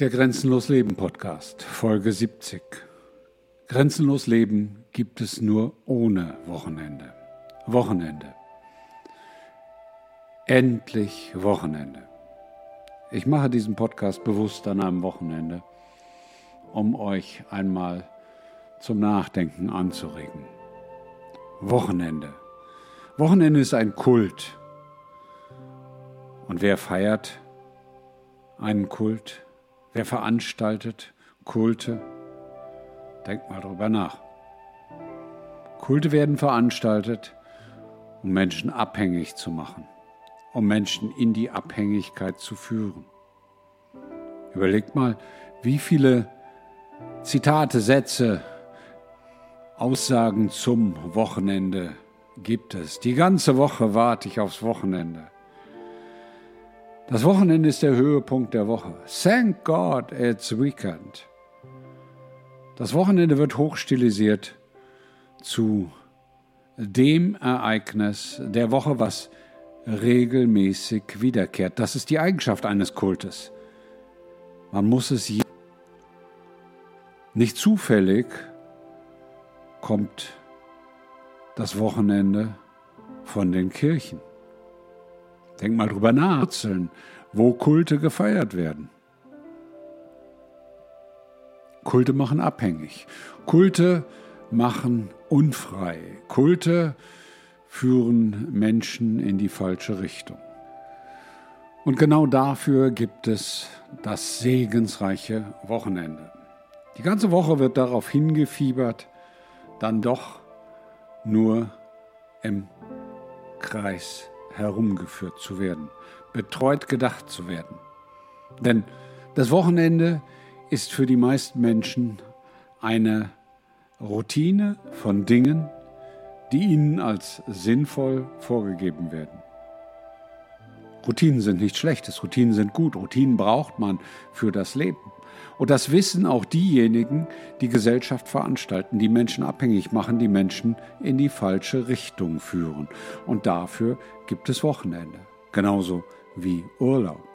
Der Grenzenlos Leben Podcast, Folge 70. Grenzenlos Leben gibt es nur ohne Wochenende. Wochenende. Endlich Wochenende. Ich mache diesen Podcast bewusst an einem Wochenende, um euch einmal zum Nachdenken anzuregen. Wochenende. Wochenende ist ein Kult. Und wer feiert einen Kult? Wer veranstaltet Kulte? Denkt mal drüber nach. Kulte werden veranstaltet, um Menschen abhängig zu machen, um Menschen in die Abhängigkeit zu führen. Überlegt mal, wie viele Zitate, Sätze, Aussagen zum Wochenende gibt es. Die ganze Woche warte ich aufs Wochenende. Das Wochenende ist der Höhepunkt der Woche. Thank God it's weekend. Das Wochenende wird hochstilisiert zu dem Ereignis der Woche, was regelmäßig wiederkehrt. Das ist die Eigenschaft eines Kultes. Man muss es nicht zufällig kommt das Wochenende von den Kirchen. Denk mal drüber nach, wo Kulte gefeiert werden. Kulte machen abhängig. Kulte machen unfrei. Kulte führen Menschen in die falsche Richtung. Und genau dafür gibt es das segensreiche Wochenende. Die ganze Woche wird darauf hingefiebert, dann doch nur im Kreis herumgeführt zu werden, betreut gedacht zu werden. Denn das Wochenende ist für die meisten Menschen eine Routine von Dingen, die ihnen als sinnvoll vorgegeben werden. Routinen sind nichts Schlechtes, Routinen sind gut, Routinen braucht man für das Leben. Und das wissen auch diejenigen, die Gesellschaft veranstalten, die Menschen abhängig machen, die Menschen in die falsche Richtung führen. Und dafür gibt es Wochenende, genauso wie Urlaub.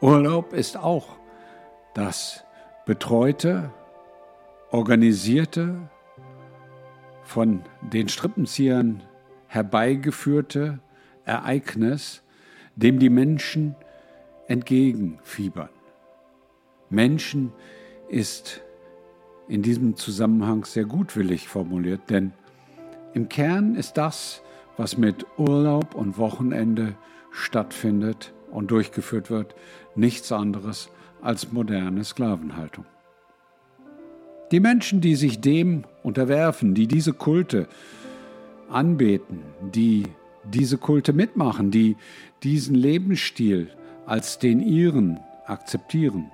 Urlaub ist auch das betreute, organisierte, von den Strippenziehern herbeigeführte Ereignis, dem die Menschen entgegenfiebern. Menschen ist in diesem Zusammenhang sehr gutwillig formuliert, denn im Kern ist das, was mit Urlaub und Wochenende stattfindet und durchgeführt wird, nichts anderes als moderne Sklavenhaltung. Die Menschen, die sich dem unterwerfen, die diese Kulte anbeten, die diese Kulte mitmachen, die diesen Lebensstil als den ihren akzeptieren,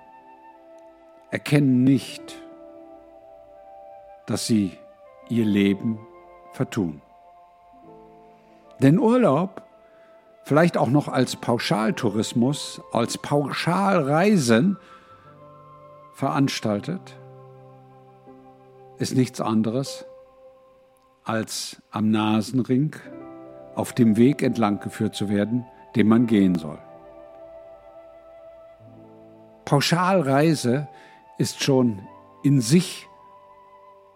erkennen nicht, dass sie ihr Leben vertun. Denn Urlaub, vielleicht auch noch als Pauschaltourismus, als Pauschalreisen veranstaltet, ist nichts anderes als am Nasenring auf dem Weg entlang geführt zu werden, den man gehen soll. Pauschalreise ist schon in sich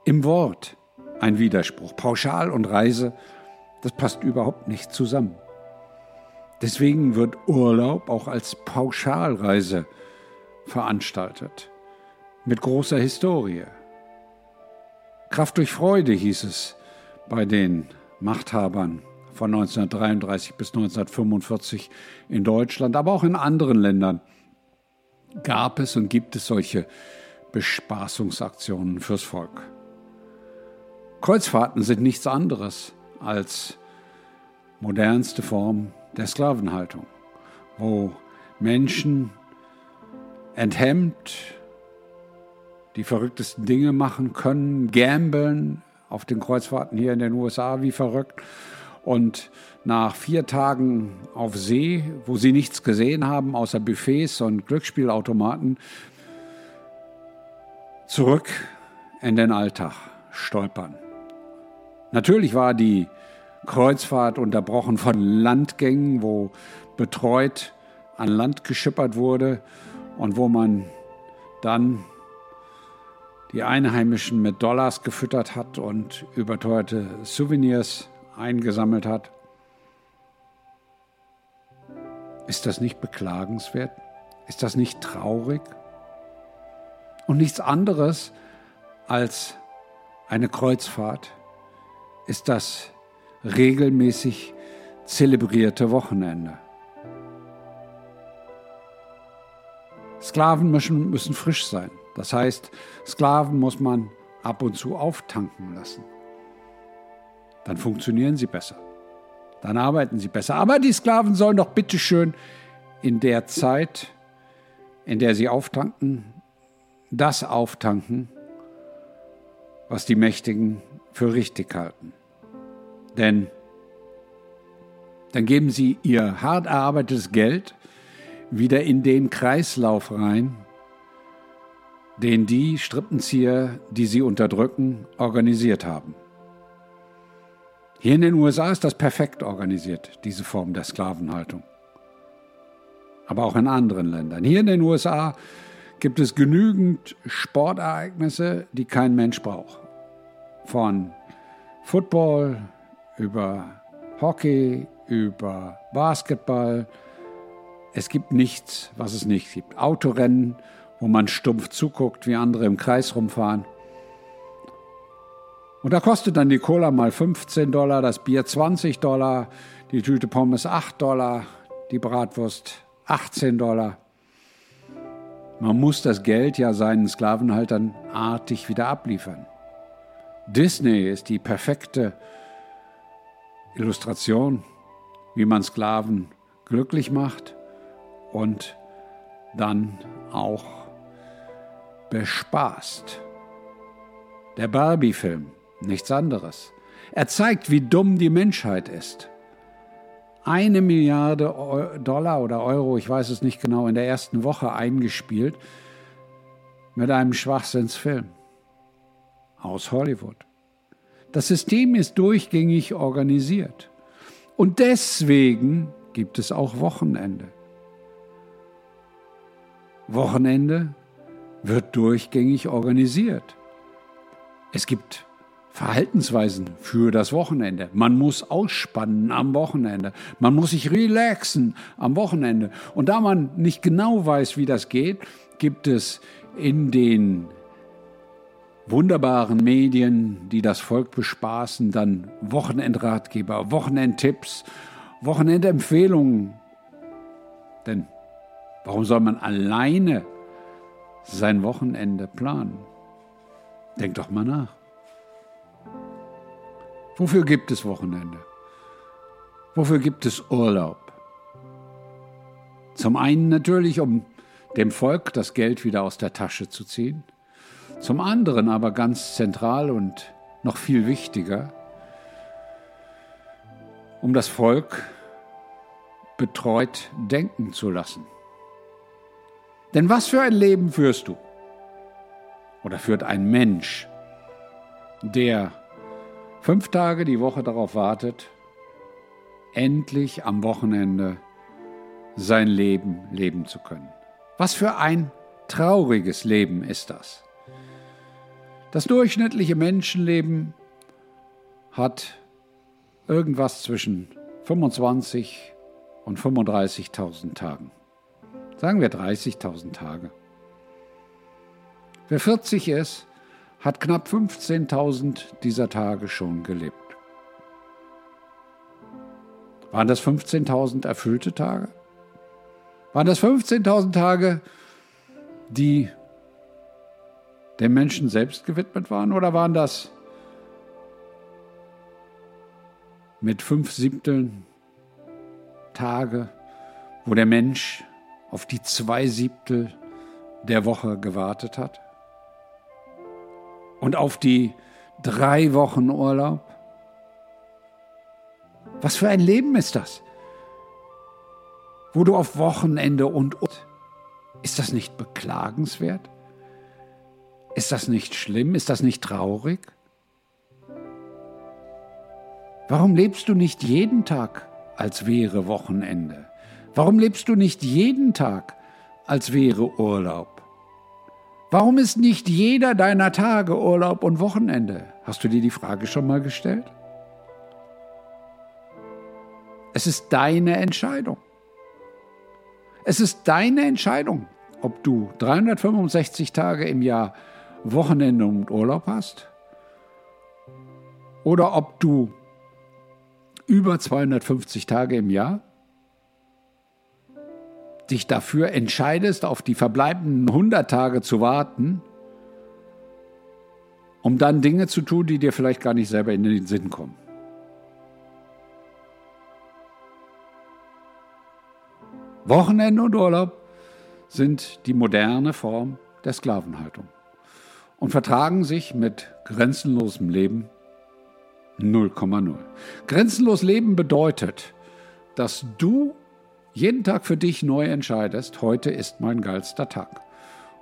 im Wort ein Widerspruch. Pauschal und Reise, das passt überhaupt nicht zusammen. Deswegen wird Urlaub auch als Pauschalreise veranstaltet, mit großer Historie. Kraft durch Freude hieß es bei den Machthabern von 1933 bis 1945 in Deutschland, aber auch in anderen Ländern gab es und gibt es solche Bespaßungsaktionen fürs Volk. Kreuzfahrten sind nichts anderes als modernste Form der Sklavenhaltung, wo Menschen enthemmt die verrücktesten Dinge machen können, gambeln auf den Kreuzfahrten hier in den USA wie verrückt und nach vier Tagen auf See, wo sie nichts gesehen haben außer Buffets und Glücksspielautomaten, zurück in den Alltag stolpern. Natürlich war die Kreuzfahrt unterbrochen von Landgängen, wo betreut an Land geschippert wurde und wo man dann die Einheimischen mit Dollars gefüttert hat und überteuerte Souvenirs eingesammelt hat. Ist das nicht beklagenswert? Ist das nicht traurig? Und nichts anderes als eine Kreuzfahrt ist das regelmäßig zelebrierte Wochenende. Sklaven müssen, müssen frisch sein. Das heißt, Sklaven muss man ab und zu auftanken lassen. Dann funktionieren sie besser. Dann arbeiten sie besser. Aber die Sklaven sollen doch bitteschön in der Zeit, in der sie auftanken, das auftanken, was die Mächtigen für richtig halten. Denn dann geben sie ihr hart erarbeitetes Geld wieder in den Kreislauf rein, den die Strippenzieher, die sie unterdrücken, organisiert haben. Hier in den USA ist das perfekt organisiert, diese Form der Sklavenhaltung. Aber auch in anderen Ländern. Hier in den USA gibt es genügend Sportereignisse, die kein Mensch braucht. Von Football über Hockey, über Basketball. Es gibt nichts, was es nicht gibt. Autorennen, wo man stumpf zuguckt, wie andere im Kreis rumfahren. Und da kostet dann die Cola mal 15 Dollar, das Bier 20 Dollar, die Tüte Pommes 8 Dollar, die Bratwurst 18 Dollar. Man muss das Geld ja seinen Sklavenhaltern artig wieder abliefern. Disney ist die perfekte Illustration, wie man Sklaven glücklich macht und dann auch bespaßt. Der Barbie-Film, nichts anderes. Er zeigt, wie dumm die Menschheit ist eine Milliarde Dollar oder Euro, ich weiß es nicht genau, in der ersten Woche eingespielt mit einem Schwachsinnsfilm aus Hollywood. Das System ist durchgängig organisiert. Und deswegen gibt es auch Wochenende. Wochenende wird durchgängig organisiert. Es gibt Verhaltensweisen für das Wochenende. Man muss ausspannen am Wochenende. Man muss sich relaxen am Wochenende. Und da man nicht genau weiß, wie das geht, gibt es in den wunderbaren Medien, die das Volk bespaßen, dann Wochenendratgeber, Wochenendtipps, Wochenendempfehlungen. Denn warum soll man alleine sein Wochenende planen? Denk doch mal nach. Wofür gibt es Wochenende? Wofür gibt es Urlaub? Zum einen natürlich, um dem Volk das Geld wieder aus der Tasche zu ziehen. Zum anderen aber ganz zentral und noch viel wichtiger, um das Volk betreut denken zu lassen. Denn was für ein Leben führst du? Oder führt ein Mensch, der fünf Tage die Woche darauf wartet, endlich am Wochenende sein Leben leben zu können. Was für ein trauriges Leben ist das. Das durchschnittliche Menschenleben hat irgendwas zwischen 25 und 35.000 Tagen. Sagen wir 30.000 Tage. Wer 40 ist, hat knapp 15.000 dieser Tage schon gelebt. Waren das 15.000 erfüllte Tage? Waren das 15.000 Tage, die dem Menschen selbst gewidmet waren? Oder waren das mit fünf Siebteln Tage, wo der Mensch auf die zwei Siebtel der Woche gewartet hat? Und auf die drei Wochen Urlaub? Was für ein Leben ist das? Wo du auf Wochenende und, ist das nicht beklagenswert? Ist das nicht schlimm? Ist das nicht traurig? Warum lebst du nicht jeden Tag, als wäre Wochenende? Warum lebst du nicht jeden Tag, als wäre Urlaub? Warum ist nicht jeder deiner Tage Urlaub und Wochenende? Hast du dir die Frage schon mal gestellt? Es ist deine Entscheidung. Es ist deine Entscheidung, ob du 365 Tage im Jahr Wochenende und Urlaub hast oder ob du über 250 Tage im Jahr dich dafür entscheidest, auf die verbleibenden 100 Tage zu warten, um dann Dinge zu tun, die dir vielleicht gar nicht selber in den Sinn kommen. Wochenende und Urlaub sind die moderne Form der Sklavenhaltung und vertragen sich mit grenzenlosem Leben 0,0. Grenzenlos Leben bedeutet, dass du jeden Tag für dich neu entscheidest, heute ist mein geilster Tag.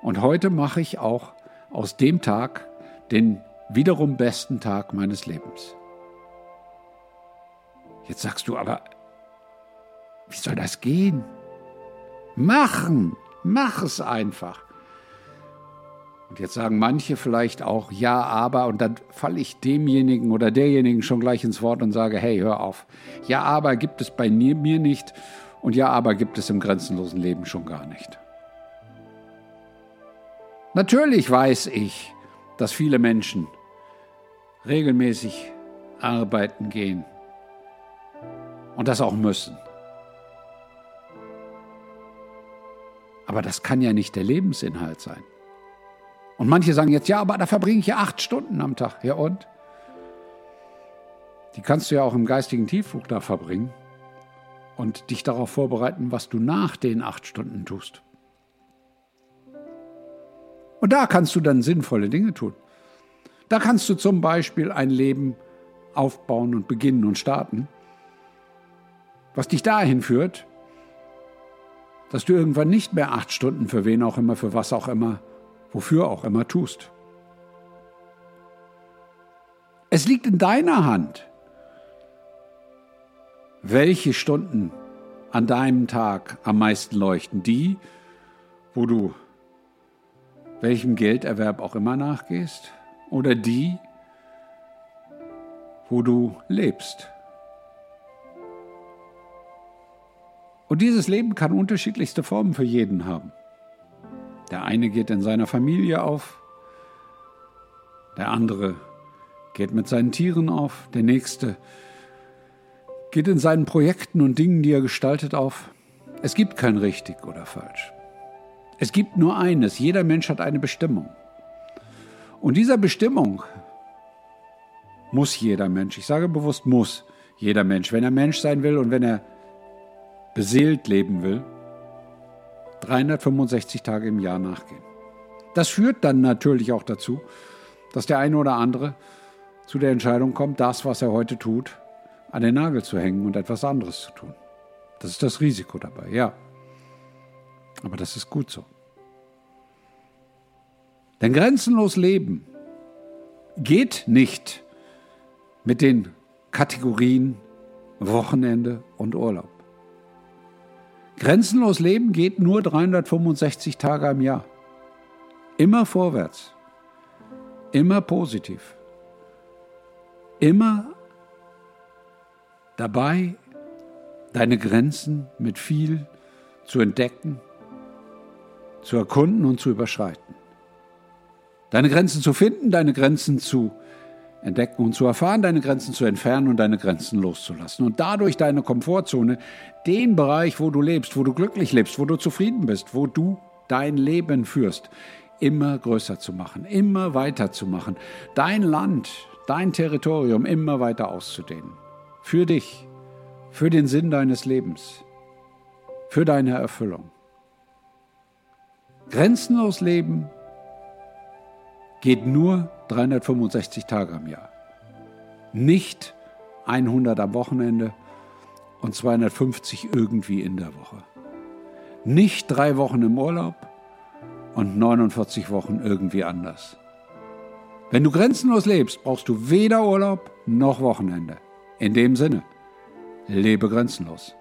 Und heute mache ich auch aus dem Tag den wiederum besten Tag meines Lebens. Jetzt sagst du aber, wie soll das gehen? Machen, mach es einfach. Und jetzt sagen manche vielleicht auch ja, aber, und dann falle ich demjenigen oder derjenigen schon gleich ins Wort und sage, hey, hör auf. Ja, aber gibt es bei mir nicht und ja, aber gibt es im grenzenlosen Leben schon gar nicht. Natürlich weiß ich, dass viele Menschen regelmäßig arbeiten gehen und das auch müssen. Aber das kann ja nicht der Lebensinhalt sein. Und manche sagen jetzt, ja, aber da verbringe ich ja acht Stunden am Tag. Ja und? Die kannst du ja auch im geistigen Tiefflug da verbringen und dich darauf vorbereiten, was du nach den acht Stunden tust. Und da kannst du dann sinnvolle Dinge tun. Da kannst du zum Beispiel ein Leben aufbauen und beginnen und starten, was dich dahin führt, dass du irgendwann nicht mehr acht Stunden für wen auch immer, für was auch immer, wofür auch immer tust. Es liegt in deiner Hand, welche Stunden an deinem Tag am meisten leuchten. Die, wo du welchem Gelderwerb auch immer nachgehst, oder die, wo du lebst. Und dieses Leben kann unterschiedlichste Formen für jeden haben. Der eine geht in seiner Familie auf, der andere geht mit seinen Tieren auf, der nächste geht in seinen Projekten und Dingen, die er gestaltet, auf. Es gibt kein richtig oder falsch. Es gibt nur eines, jeder Mensch hat eine Bestimmung. Und dieser Bestimmung muss jeder Mensch, ich sage bewusst muss jeder Mensch, wenn er Mensch sein will und wenn er beseelt leben will, 365 Tage im Jahr nachgehen. Das führt dann natürlich auch dazu, dass der eine oder andere zu der Entscheidung kommt, das, was er heute tut, an den Nagel zu hängen und etwas anderes zu tun. Das ist das Risiko dabei, ja. Aber das ist gut so. Denn grenzenlos Leben geht nicht mit den Kategorien Wochenende und Urlaub. Grenzenlos Leben geht nur 365 Tage im Jahr. Immer vorwärts. Immer positiv. Immer dabei, deine Grenzen mit viel zu entdecken, zu erkunden und zu überschreiten. Deine Grenzen zu finden, deine Grenzen zu entdecken und zu erfahren, deine Grenzen zu entfernen und deine Grenzen loszulassen. Und dadurch deine Komfortzone, den Bereich, wo du lebst, wo du glücklich lebst, wo du zufrieden bist, wo du dein Leben führst, immer größer zu machen, immer weiter zu machen, dein Land, dein Territorium immer weiter auszudehnen. Für dich, für den Sinn deines Lebens, für deine Erfüllung. Grenzenlos leben geht nur 365 Tage im Jahr. Nicht 100 am Wochenende und 250 irgendwie in der Woche. Nicht drei Wochen im Urlaub und 49 Wochen irgendwie anders. Wenn du grenzenlos lebst, brauchst du weder Urlaub noch Wochenende. In dem Sinne, lebe grenzenlos.